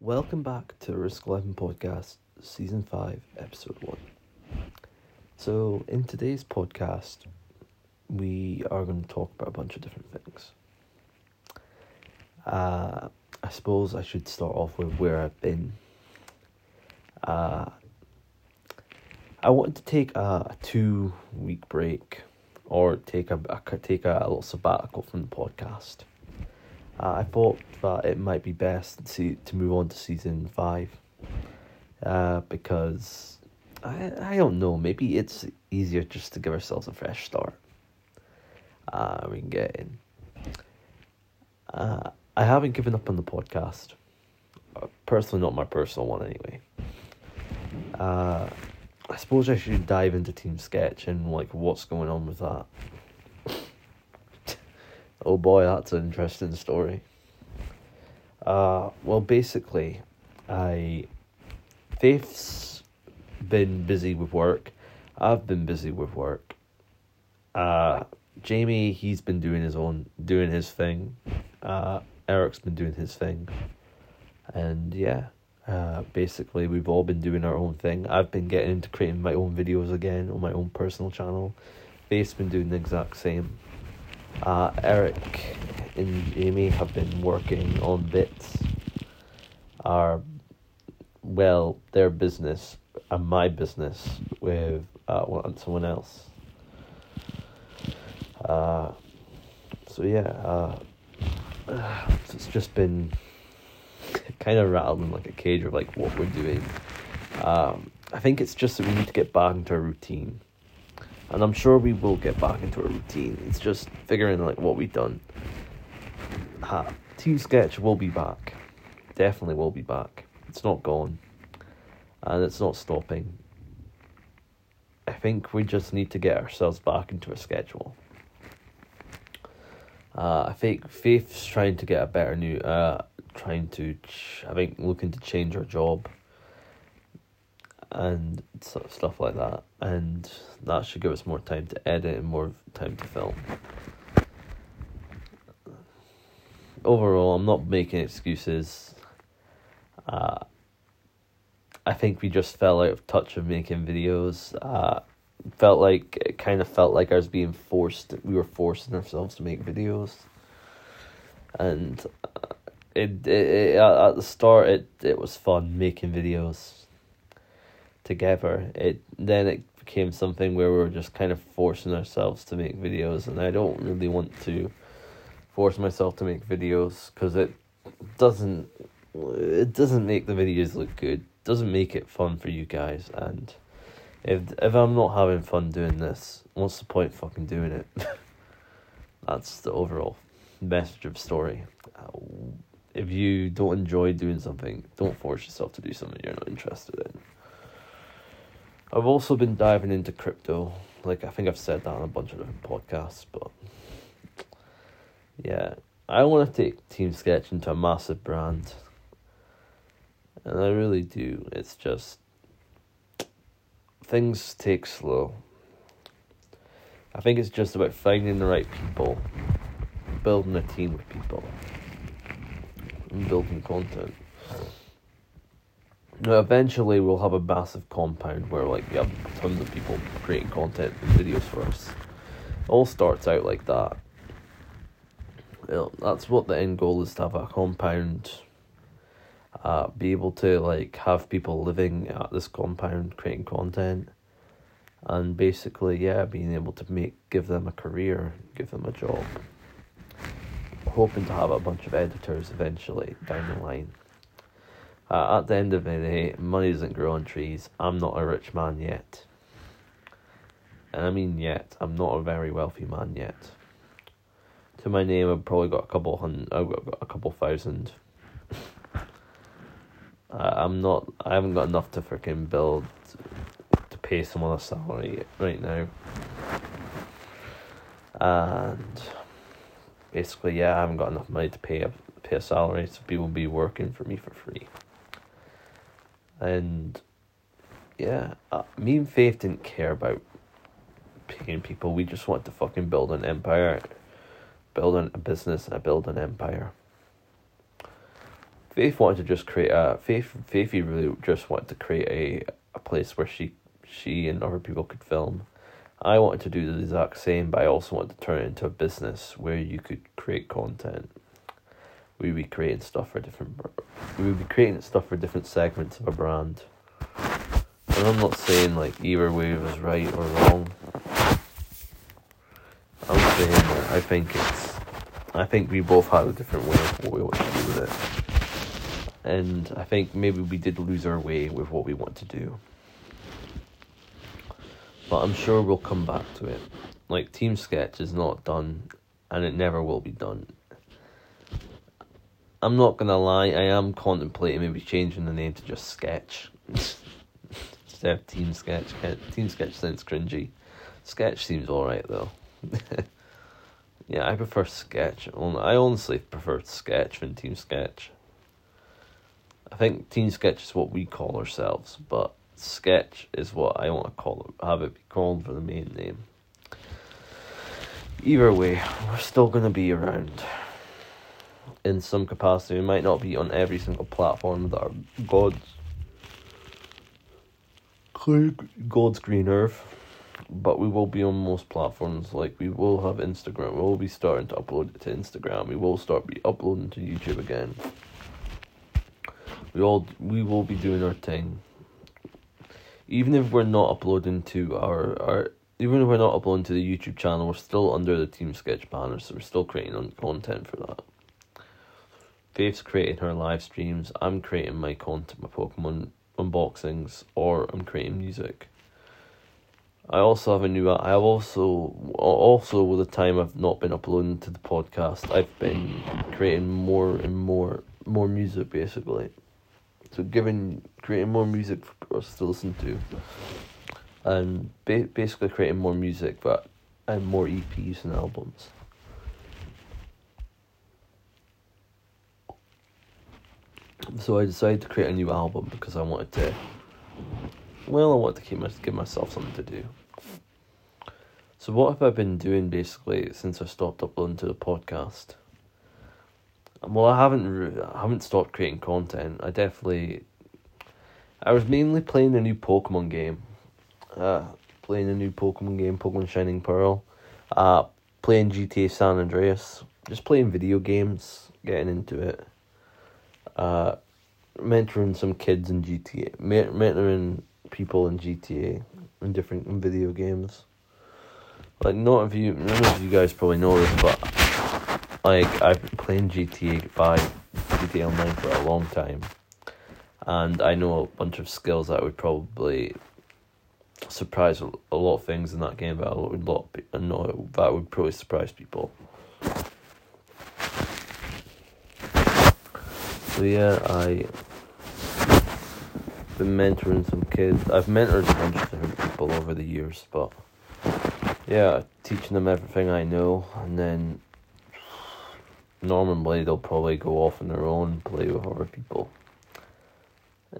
Welcome back to Risk 11 Podcast, Season 5, Episode 1. So, in today's podcast, we are going to talk about a bunch of different things. Uh, I suppose I should start off with where I've been. Uh, I wanted to take a, a two week break or take a, a take a, little sabbatical from the podcast. Uh, I thought that it might be best to to move on to season five, uh, because I I don't know maybe it's easier just to give ourselves a fresh start. Uh, we can get in. Uh, I haven't given up on the podcast. Uh, personally, not my personal one anyway. Uh, I suppose I should dive into Team Sketch and like what's going on with that. Oh boy, that's an interesting story. Uh, well, basically, I Faith's been busy with work. I've been busy with work. Uh, Jamie, he's been doing his own, doing his thing. Uh, Eric's been doing his thing, and yeah, uh, basically, we've all been doing our own thing. I've been getting into creating my own videos again on my own personal channel. Faith's been doing the exact same. Uh, Eric and Jamie have been working on bits. Are well, their business and my business with uh, someone else. Uh, so yeah, uh, so it's just been kind of rattled in like a cage of like what we're doing. Um, I think it's just that we need to get back into a routine, and I'm sure we will get back into a routine. It's just figuring like what we've done. Ha, Team Sketch will be back, definitely will be back. It's not gone, and it's not stopping. I think we just need to get ourselves back into a schedule. Uh, I think Faith's trying to get a better new uh trying to, ch- I think, looking to change her job and stuff like that. And that should give us more time to edit and more time to film. Overall, I'm not making excuses. Uh, I think we just fell out of touch of making videos. Uh, felt like it kind of felt like I was being forced. We were forcing ourselves to make videos, and uh, it, it, it at the start it it was fun making videos together. It then it became something where we were just kind of forcing ourselves to make videos, and I don't really want to force myself to make videos because it doesn't it doesn't make the videos look good. Doesn't make it fun for you guys, and if if I'm not having fun doing this, what's the point fucking doing it? That's the overall message of story. Uh, if you don't enjoy doing something, don't force yourself to do something you're not interested in. I've also been diving into crypto. Like I think I've said that on a bunch of different podcasts, but yeah, I want to take Team Sketch into a massive brand. And I really do. It's just things take slow. I think it's just about finding the right people, building a team of people and building content. Now, eventually, we'll have a massive compound where, like, we have tons of people creating content and videos for us. It all starts out like that. You know, that's what the end goal is to have a compound. Uh, be able to like have people living at this compound creating content, and basically, yeah, being able to make give them a career, give them a job hoping to have a bunch of editors eventually down the line. Uh, at the end of the day, money doesn't grow on trees. I'm not a rich man yet. And I mean yet. I'm not a very wealthy man yet. To my name, I've probably got a couple hundred. I've got a couple thousand. uh, I'm not. I haven't got enough to freaking build to pay someone a salary right now. And basically, yeah, I haven't got enough money to pay a pay a salary, so people will be working for me for free. And yeah, uh, me and Faith didn't care about paying people. We just wanted to fucking build an empire, build a business, and build an empire. Faith wanted to just create a Faith. Faithy really just wanted to create a a place where she she and other people could film. I wanted to do the exact same, but I also wanted to turn it into a business where you could create content. We would be creating stuff for different. We would be creating stuff for different segments of a brand. And I'm not saying like either way was right or wrong. I'm saying that I think it's. I think we both had a different way of what we want to do with it. And I think maybe we did lose our way with what we want to do. But I'm sure we'll come back to it. Like Team Sketch is not done and it never will be done. I'm not gonna lie, I am contemplating maybe changing the name to just Sketch. Instead of Team Sketch. Team Sketch sounds cringy. Sketch seems alright though. yeah, I prefer Sketch. I honestly prefer Sketch than Team Sketch. I think Team Sketch is what we call ourselves, but Sketch is what I want to call it, have it be called for the main name. Either way, we're still going to be around in some capacity. We might not be on every single platform that are God's God's green earth, but we will be on most platforms. Like we will have Instagram. We will be starting to upload it to Instagram. We will start be uploading to YouTube again. We all we will be doing our thing. Even if we're not uploading to our our even if we're not uploading to the YouTube channel, we're still under the Team Sketch banner, so we're still creating content for that. Faith's creating her live streams. I'm creating my content, my Pokemon unboxings, or I'm creating music. I also have a new. I have also also with the time I've not been uploading to the podcast, I've been creating more and more more music basically. So giving creating more music for us to listen to, and ba- basically creating more music, but and more EPs and albums. So I decided to create a new album because I wanted to. Well, I wanted to keep my, give myself something to do. So what have I been doing basically since I stopped uploading to the podcast? Well, I haven't. I haven't stopped creating content. I definitely. I was mainly playing a new Pokemon game. Uh, playing a new Pokemon game, Pokemon Shining Pearl. Uh, playing GTA San Andreas. Just playing video games, getting into it uh, mentoring some kids in GTA, mentoring people in GTA in different in video games. Like, not of you, none of you guys probably know this, but like I've been playing GTA Five, GTA Online for a long time, and I know a bunch of skills that would probably surprise a lot of things in that game. But a lot, know that would probably surprise people. So yeah, I've been mentoring some kids. I've mentored a bunch of different people over the years, but yeah, teaching them everything I know, and then normally they'll probably go off on their own, play with other people.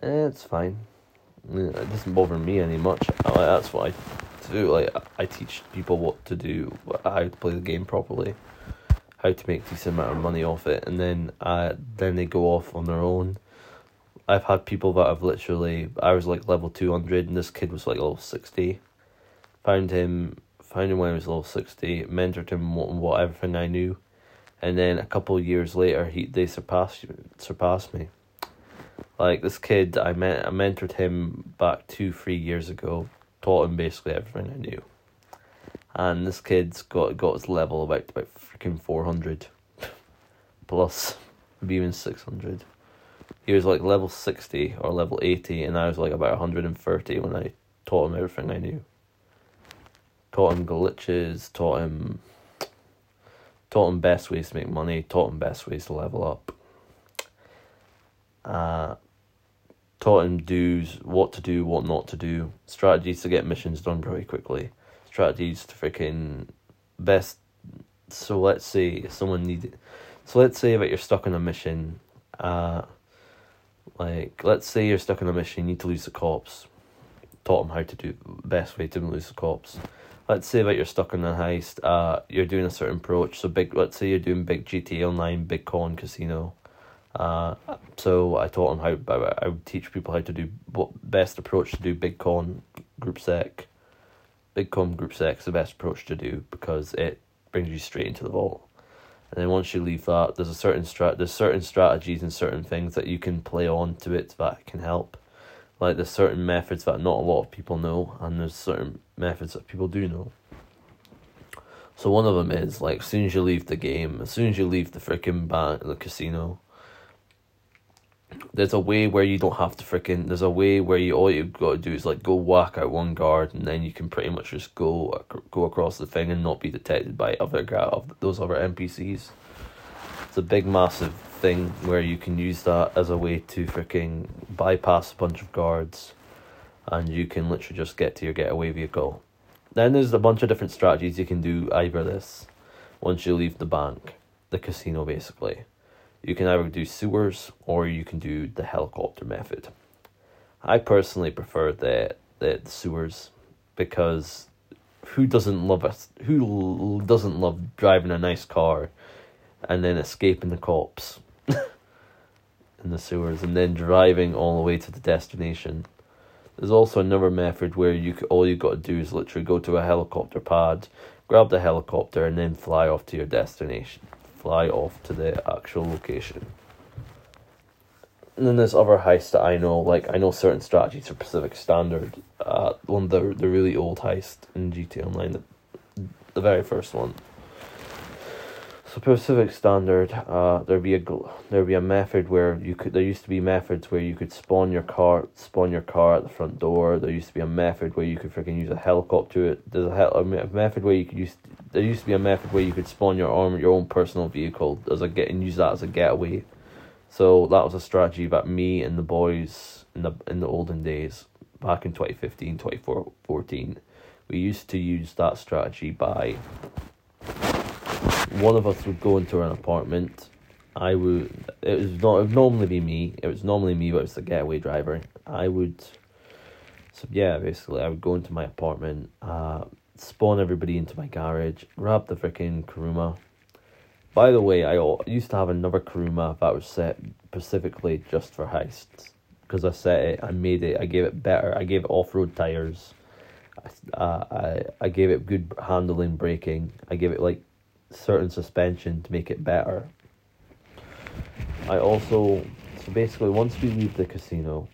Eh, it's fine. It doesn't bother me any much. That's what I do. Like I teach people what to do, how to play the game properly how to make decent amount of money off it, and then uh, then they go off on their own. I've had people that have literally I was like level two hundred, and this kid was like level sixty. Found him, found him when he was level sixty, mentored him what, what everything I knew, and then a couple years later, he they surpassed surpassed me. Like this kid, I met I mentored him back two three years ago, taught him basically everything I knew and this kid's got got his level about about freaking four hundred plus, maybe even six hundred. He was like level sixty or level eighty, and I was like about hundred and thirty when I taught him everything I knew. Taught him glitches, taught him, taught him best ways to make money, taught him best ways to level up. Uh, taught him do's, what to do, what not to do, strategies to get missions done very quickly strategies to freaking best. So let's say someone needed. So let's say that you're stuck on a mission. Uh, like let's say you're stuck on a mission, you need to lose the cops. Taught them how to do best way to lose the cops. Let's say that you're stuck on a heist. Uh, you're doing a certain approach. So big. Let's say you're doing big GTA Online, big con casino. Uh, so I taught him how. I would teach people how to do what best approach to do big con Gruppe Sechs. Big con group is the best approach to do because it brings you straight into the vault. And then once you leave that, there's a certain strat. There's certain strategies and certain things that you can play on to it that can help. Like there's certain methods that not a lot of people know, and there's certain methods that people do know. So one of them is like as soon as you leave the game, as soon as you leave the freaking bank, the casino, there's a way where you don't have to freaking. There's a way where you all you've got to do is like go whack out one guard, and then you can pretty much just go go across the thing and not be detected by other of those other NPCs. It's a big massive thing where you can use that as a way to freaking bypass a bunch of guards, and you can literally just get to your getaway vehicle. Then there's a bunch of different strategies you can do either this once you leave the bank, the casino basically. You can either do sewers or you can do the helicopter method. I personally prefer the the, sewers because who doesn't love it? Who doesn't love driving a nice car and then escaping the cops in the sewers and then driving all the way to the destination? There's also another method where you all you've got to do is literally go to a helicopter pad, grab the helicopter, and then fly off to your destination fly off to the actual location. And then there's other heists that I know, like I know certain strategies for Pacific Standard. Uh, one the the really old heist in GTA Online, the, the very first one. So Pacific Standard, uh, there'd be a there'd be a method where you could. There used to be methods where you could spawn your car, spawn your car at the front door. There used to be a method where you could freaking use a helicopter. There's a, hel- a method where you could use there used to be a method where you could spawn your arm your own personal vehicle as a get and use that as a getaway. So that was a strategy that me and the boys in the in the olden days, back in 2015, 2014, we used to use that strategy by one of us would go into an apartment. I would it was not it would normally be me. It was normally me but it was the getaway driver. I would so yeah, basically I would go into my apartment, uh spawn everybody into my garage, grab the freaking Kuruma. By the way, I used to have another Kuruma that was set specifically just for heists. Because I set it, I made it, I gave it better, I gave it off road tires. Uh, I I gave it good handling, braking. I gave it like certain suspension to make it better. I also so basically once we leave the casino,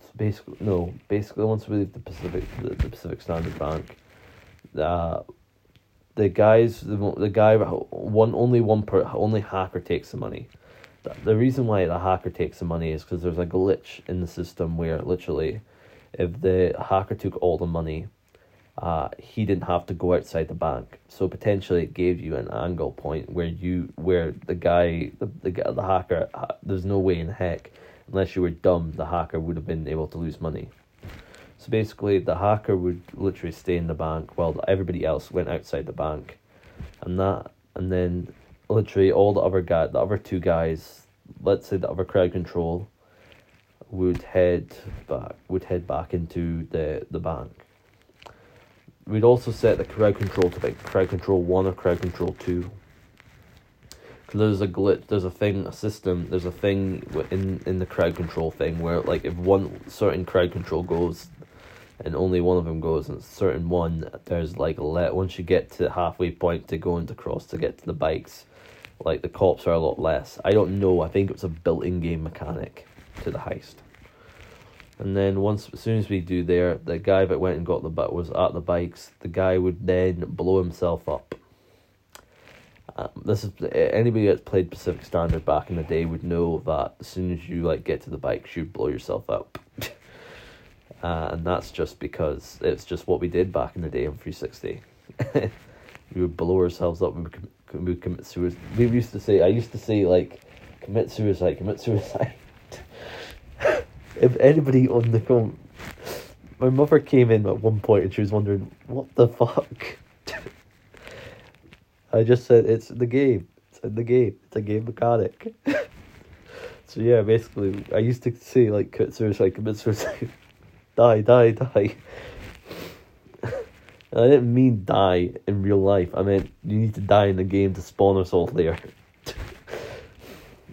so basically no, basically once we leave the Pacific the, the Pacific Standard Bank, uh, the guys the, the guy one only one per only hacker takes the money. The, the reason why the hacker takes the money is because there's a glitch in the system where literally, if the hacker took all the money, uh, he didn't have to go outside the bank. So potentially it gave you an angle point where you where the guy the the, the hacker there's no way in heck unless you were dumb the hacker would have been able to lose money. So basically, the hacker would literally stay in the bank while everybody else went outside the bank, and that, and then literally all the other guy, the other two guys, let's say the other crowd control, would head back, would head back into the the bank. We'd also set the crowd control to like crowd control one or crowd control two. Cause there's a glitch, there's a thing, a system, there's a thing in in the crowd control thing where like if one certain crowd control goes, and only one of them goes and a certain one there's like let once you get to the halfway point to go into cross to get to the bikes like the cops are a lot less i don't know i think it's a built-in game mechanic to the heist and then once as soon as we do there the guy that went and got the but was at the bikes the guy would then blow himself up um, this is anybody that's played pacific standard back in the day would know that as soon as you like get to the bikes you blow yourself up uh, and that's just because it's just what we did back in the day on 360. we would blow ourselves up. We would, we would commit suicide. We used to say, I used to say, like, commit suicide, commit suicide. If anybody on the phone, my mother came in at one point and she was wondering, what the fuck? I just said, it's the game. It's in the game. It's a game mechanic. so yeah, basically, I used to say, like, commit suicide, commit suicide die, die, die. I didn't mean die in real life. I meant you need to die in the game to spawn us all there.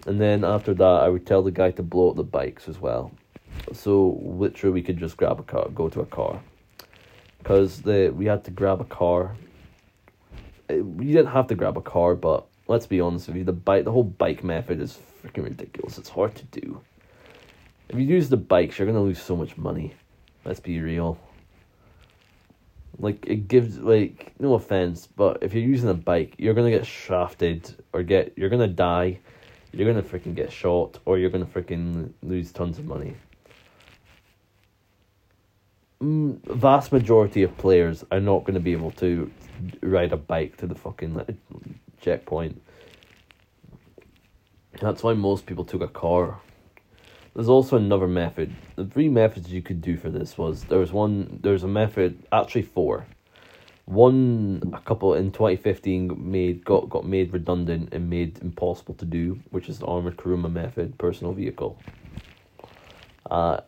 and then after that, I would tell the guy to blow up the bikes as well. So literally, we could just grab a car, go to a car, because the we had to grab a car. Eh, we didn't have to grab a car, but let's be honest with you, the bike, the whole bike method is freaking ridiculous. It's hard to do. If you use the bikes, you're gonna lose so much money. Let's be real. Like it gives like no offense, but if you're using a bike, you're gonna get shafted or get you're gonna die, you're gonna freaking get shot, or you're gonna freaking lose tons of money. Mm, vast majority of players are not gonna be able to ride a bike to the fucking checkpoint. That's why most people took a car there's also another method. The three methods you could do for this was there was one there's a method actually four. One a couple in twenty fifteen made got got made redundant and made impossible to do, which is the armored Kuruma method, personal vehicle. Uh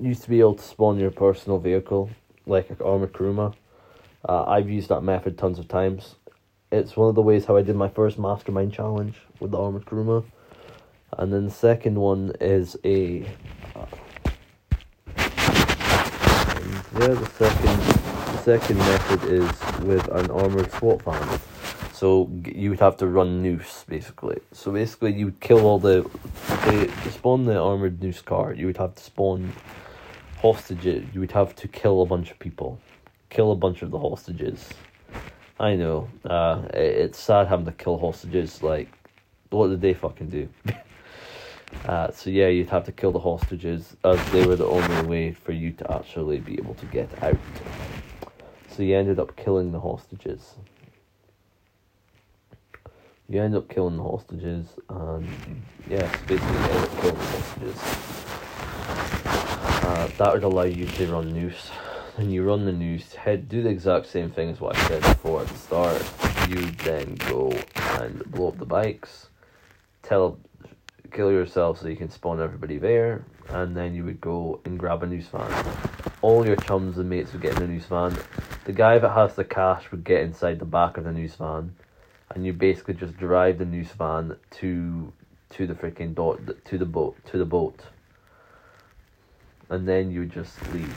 used to be able to spawn your personal vehicle like an armored Kuruma. Uh, I've used that method tons of times. It's one of the ways how I did my first mastermind challenge with the armored Kuruma. And then the second one is a. Yeah, the second the second method is with an armored SWAT van. So you would have to run noose basically. So basically, you would kill all the to, to spawn the armored noose car. You would have to spawn hostages. You would have to kill a bunch of people, kill a bunch of the hostages. I know. Uh, it, it's sad having to kill hostages. Like, what did they fucking do? Uh, so yeah, you'd have to kill the hostages as they were the only way for you to actually be able to get out. So you ended up killing the hostages. You end up killing the hostages, and yes, basically you end up killing the hostages. Uh, that would allow you to run noose. And you run the noose, head do the exact same thing as what I said before at the start. You then go and blow up the bikes, tell kill yourself so you can spawn everybody there, and then you would go and grab a noose van. All your chums and mates would get in the noose van. The guy that has the cash would get inside the back of the noose van, and you basically just drive the noose van to to the freaking dot to the boat to the boat, and then you just leave.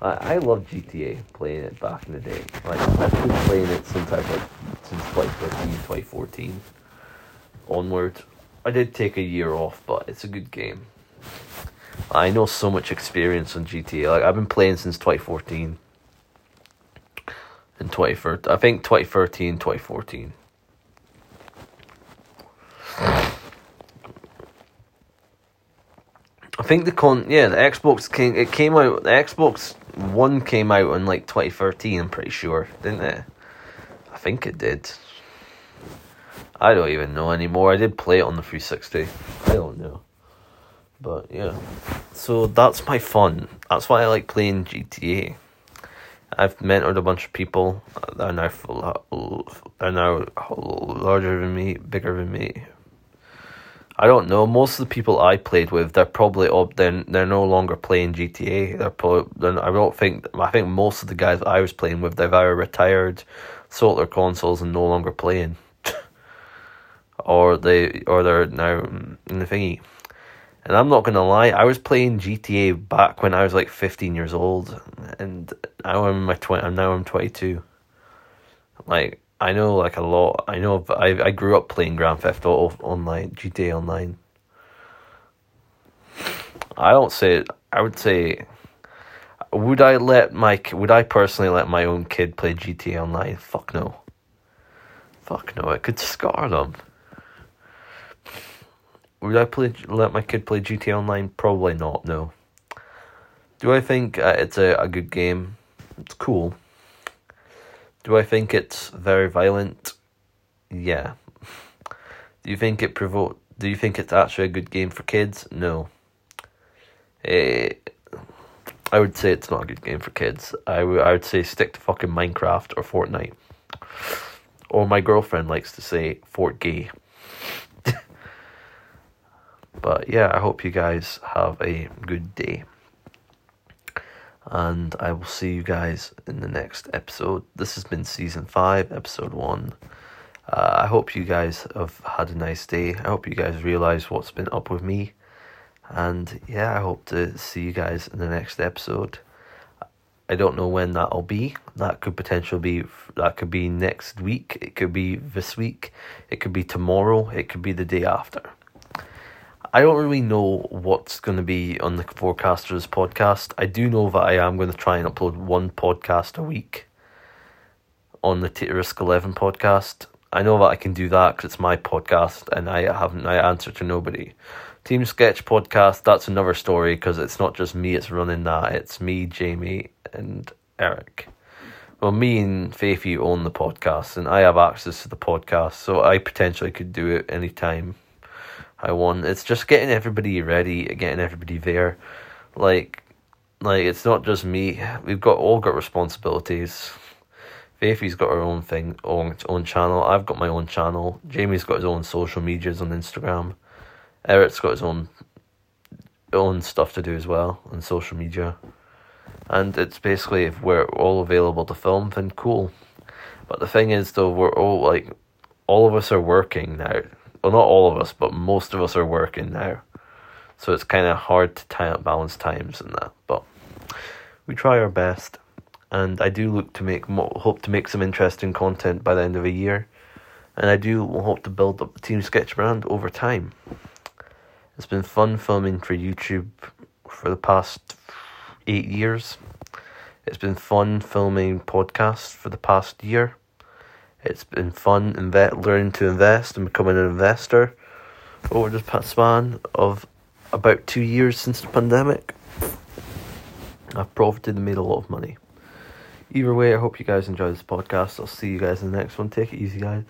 I, I love GTA playing it back in the day. Like I've been playing it since I was like since 2013, 2014 onward. I did take a year off, but it's a good game. I know so much experience on GTA. Like I've been playing since 2014. In 2013, I think 2013, 2014. Think the con yeah the Xbox came it came out the Xbox One came out in like 2013. I'm pretty sure, didn't it? I think it did. I don't even know anymore. I did play it on the 360. I don't know. But yeah. So that's my fun. That's why I like playing GTA. I've mentored a bunch of people. They're now they're now larger than me, bigger than me. I don't know. Most of the people I played with, they're probably up. Then they're no longer playing GTA. They're probably. They're, I don't think. I think most of the guys I was playing with, they've either retired, sold their consoles, and no longer playing or they or they're now in the thingy. And I'm not gonna lie, I was playing GTA back when I was like 15 years old, and now I'm my 20. I'm now I'm 22. Like I know like a lot. I know I I grew up playing Grand Theft Auto online, GTA Online. I don't say I would say. Would I let my would I personally let my own kid play GTA Online? Fuck no. Fuck no, it could scar them. Would I play let my kid play GTA Online? Probably not. No. Do I think uh, it's a, a good game? It's cool. Do I think it's very violent? Yeah. Do you think it provoke? Do you think it's actually a good game for kids? No. Eh, I would say it's not a good game for kids. I would I would say stick to fucking Minecraft or Fortnite. Or my girlfriend likes to say Fort Gay. But yeah, I hope you guys have a good day. And I will see you guys in the next episode. This has been season 5, episode 1. Uh, I hope you guys have had a nice day. I hope you guys realize what's been up with me. And yeah, I hope to see you guys in the next episode. I don't know when that'll be. That could potentially be that could be next week. It could be this week. It could be tomorrow. It could be the day after. I don't really know what's going to be on the Forecasters podcast. I do know that I am going to try and upload one podcast a week on the T- Risk Eleven podcast. I know that I can do that because it's my podcast and I haven't I answer to nobody. Team Sketch podcast, that's another story because it's not just me it's running that. It's me, Jamie, and Eric. Well, me and Faithy own the podcast, and I have access to the podcast, so I potentially could do it anytime I want. It's just getting everybody ready, getting everybody there. Like, like it's not just me. We've got all got responsibilities. Faithy's got her own thing, own own channel. I've got my own channel. Jamie's got his own social medias on Instagram. Eric's got his own own stuff to do as well on social media. And it's basically if we're all available to film, then cool. But the thing is though, we're all like all of us are working now. Well not all of us, but most of us are working now. So it's kinda hard to tie up balance times and that. But we try our best. And I do look to make hope to make some interesting content by the end of the year. And I do hope to build up the Team Sketch brand over time. It's been fun filming for YouTube for the past eight years. It's been fun filming podcasts for the past year. It's been fun inve- learning to invest and becoming an investor over the past span of about two years since the pandemic. I've profited and made a lot of money. Either way, I hope you guys enjoy this podcast. I'll see you guys in the next one. Take it easy, guys.